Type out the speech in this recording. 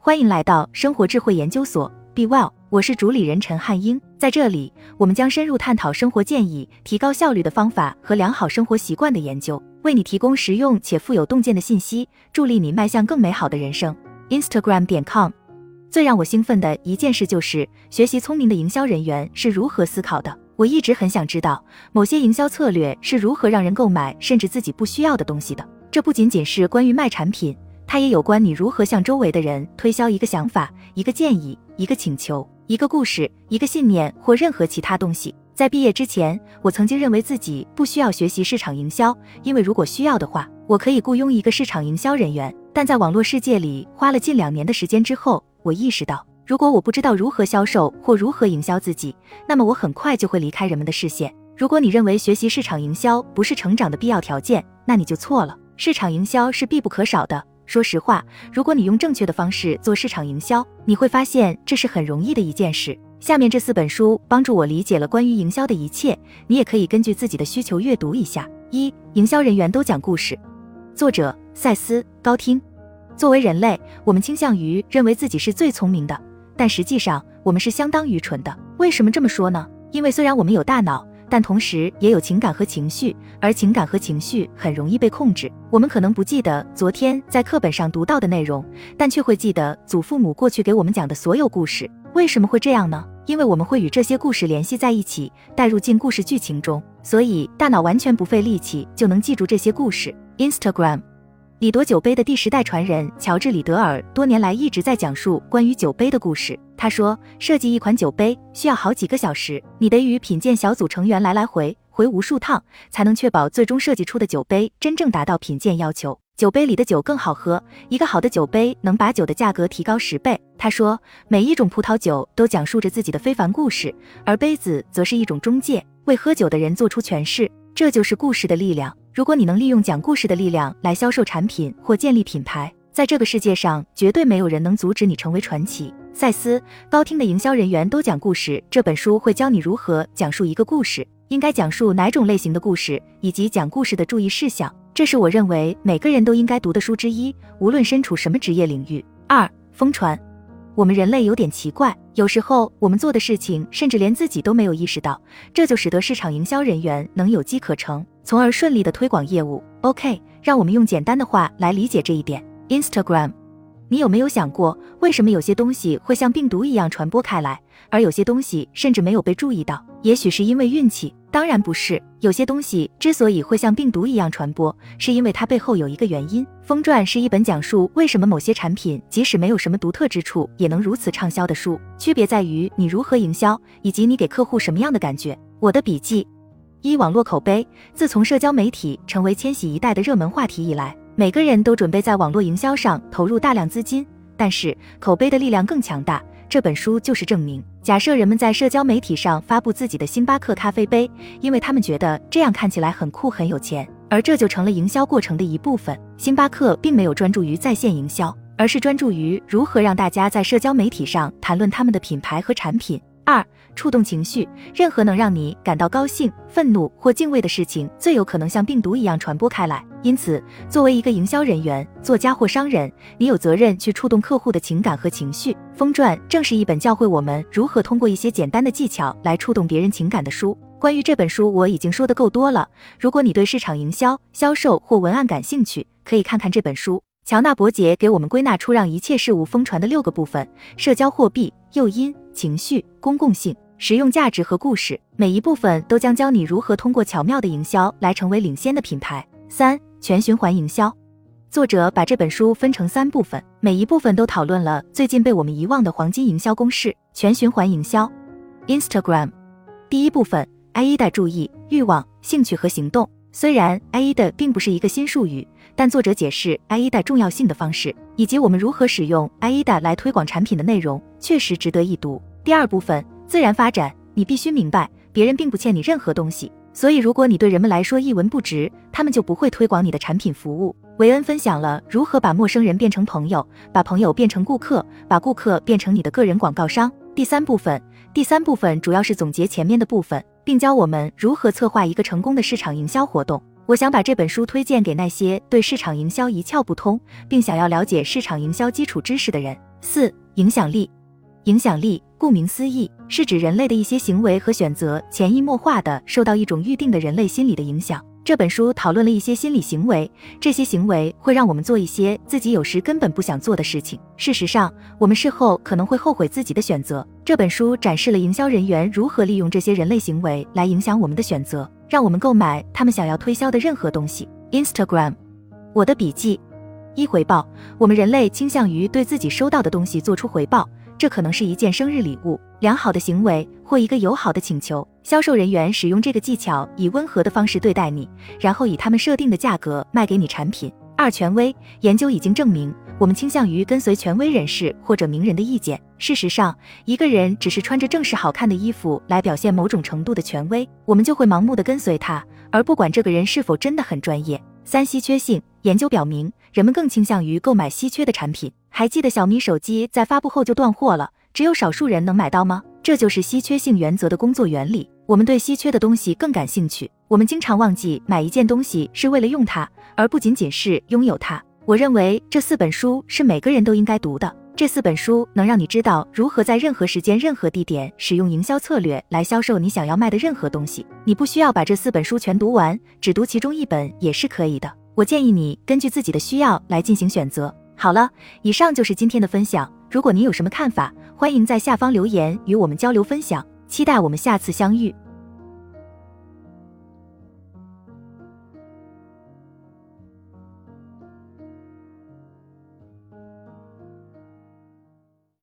欢迎来到生活智慧研究所，Be Well，我是主理人陈汉英。在这里，我们将深入探讨生活建议、提高效率的方法和良好生活习惯的研究，为你提供实用且富有洞见的信息，助力你迈向更美好的人生。Instagram 点 com。最让我兴奋的一件事就是学习聪明的营销人员是如何思考的。我一直很想知道某些营销策略是如何让人购买甚至自己不需要的东西的。这不仅仅是关于卖产品，它也有关你如何向周围的人推销一个想法、一个建议、一个请求、一个故事、一个信念或任何其他东西。在毕业之前，我曾经认为自己不需要学习市场营销，因为如果需要的话，我可以雇佣一个市场营销人员。但在网络世界里花了近两年的时间之后，我意识到，如果我不知道如何销售或如何营销自己，那么我很快就会离开人们的视线。如果你认为学习市场营销不是成长的必要条件，那你就错了。市场营销是必不可少的。说实话，如果你用正确的方式做市场营销，你会发现这是很容易的一件事。下面这四本书帮助我理解了关于营销的一切，你也可以根据自己的需求阅读一下。一、营销人员都讲故事，作者赛斯高汀。作为人类，我们倾向于认为自己是最聪明的，但实际上我们是相当愚蠢的。为什么这么说呢？因为虽然我们有大脑，但同时也有情感和情绪，而情感和情绪很容易被控制。我们可能不记得昨天在课本上读到的内容，但却会记得祖父母过去给我们讲的所有故事。为什么会这样呢？因为我们会与这些故事联系在一起，带入进故事剧情中，所以大脑完全不费力气就能记住这些故事。Instagram。李铎酒杯的第十代传人乔治·里德尔多年来一直在讲述关于酒杯的故事。他说，设计一款酒杯需要好几个小时，你得与品鉴小组成员来来回回无数趟，才能确保最终设计出的酒杯真正达到品鉴要求。酒杯里的酒更好喝，一个好的酒杯能把酒的价格提高十倍。他说，每一种葡萄酒都讲述着自己的非凡故事，而杯子则是一种中介，为喝酒的人做出诠释。这就是故事的力量。如果你能利用讲故事的力量来销售产品或建立品牌，在这个世界上绝对没有人能阻止你成为传奇。赛斯高听的营销人员都讲故事。这本书会教你如何讲述一个故事，应该讲述哪种类型的故事，以及讲故事的注意事项。这是我认为每个人都应该读的书之一，无论身处什么职业领域。二疯传，我们人类有点奇怪，有时候我们做的事情甚至连自己都没有意识到，这就使得市场营销人员能有机可乘。从而顺利的推广业务。OK，让我们用简单的话来理解这一点。Instagram，你有没有想过，为什么有些东西会像病毒一样传播开来，而有些东西甚至没有被注意到？也许是因为运气，当然不是。有些东西之所以会像病毒一样传播，是因为它背后有一个原因。《疯传》是一本讲述为什么某些产品即使没有什么独特之处，也能如此畅销的书。区别在于你如何营销，以及你给客户什么样的感觉。我的笔记。一网络口碑，自从社交媒体成为千禧一代的热门话题以来，每个人都准备在网络营销上投入大量资金。但是口碑的力量更强大，这本书就是证明。假设人们在社交媒体上发布自己的星巴克咖啡杯，因为他们觉得这样看起来很酷、很有钱，而这就成了营销过程的一部分。星巴克并没有专注于在线营销，而是专注于如何让大家在社交媒体上谈论他们的品牌和产品。二。触动情绪，任何能让你感到高兴、愤怒或敬畏的事情，最有可能像病毒一样传播开来。因此，作为一个营销人员、作家或商人，你有责任去触动客户的情感和情绪。《疯传》正是一本教会我们如何通过一些简单的技巧来触动别人情感的书。关于这本书，我已经说的够多了。如果你对市场营销、销售或文案感兴趣，可以看看这本书。乔纳伯杰给我们归纳出让一切事物疯传的六个部分：社交货币、诱因、情绪、公共性。实用价值和故事，每一部分都将教你如何通过巧妙的营销来成为领先的品牌。三、全循环营销。作者把这本书分成三部分，每一部分都讨论了最近被我们遗忘的黄金营销公式——全循环营销。Instagram。第一部分：AIDA 注意、欲望、兴趣和行动。虽然 AIDA 并不是一个新术语，但作者解释 AIDA 重要性的方式，以及我们如何使用 AIDA 来推广产品的内容，确实值得一读。第二部分。自然发展，你必须明白，别人并不欠你任何东西，所以如果你对人们来说一文不值，他们就不会推广你的产品服务。韦恩分享了如何把陌生人变成朋友，把朋友变成顾客，把顾客变成你的个人广告商。第三部分，第三部分主要是总结前面的部分，并教我们如何策划一个成功的市场营销活动。我想把这本书推荐给那些对市场营销一窍不通，并想要了解市场营销基础知识的人。四、影响力。影响力，顾名思义，是指人类的一些行为和选择潜移默化的受到一种预定的人类心理的影响。这本书讨论了一些心理行为，这些行为会让我们做一些自己有时根本不想做的事情。事实上，我们事后可能会后悔自己的选择。这本书展示了营销人员如何利用这些人类行为来影响我们的选择，让我们购买他们想要推销的任何东西。Instagram，我的笔记。一回报，我们人类倾向于对自己收到的东西做出回报。这可能是一件生日礼物、良好的行为或一个友好的请求。销售人员使用这个技巧，以温和的方式对待你，然后以他们设定的价格卖给你产品。二、权威研究已经证明，我们倾向于跟随权威人士或者名人的意见。事实上，一个人只是穿着正式好看的衣服来表现某种程度的权威，我们就会盲目的跟随他，而不管这个人是否真的很专业。三、稀缺性研究表明，人们更倾向于购买稀缺的产品。还记得小米手机在发布后就断货了，只有少数人能买到吗？这就是稀缺性原则的工作原理。我们对稀缺的东西更感兴趣。我们经常忘记买一件东西是为了用它，而不仅仅是拥有它。我认为这四本书是每个人都应该读的。这四本书能让你知道如何在任何时间、任何地点使用营销策略来销售你想要卖的任何东西。你不需要把这四本书全读完，只读其中一本也是可以的。我建议你根据自己的需要来进行选择。好了，以上就是今天的分享。如果您有什么看法，欢迎在下方留言与我们交流分享。期待我们下次相遇。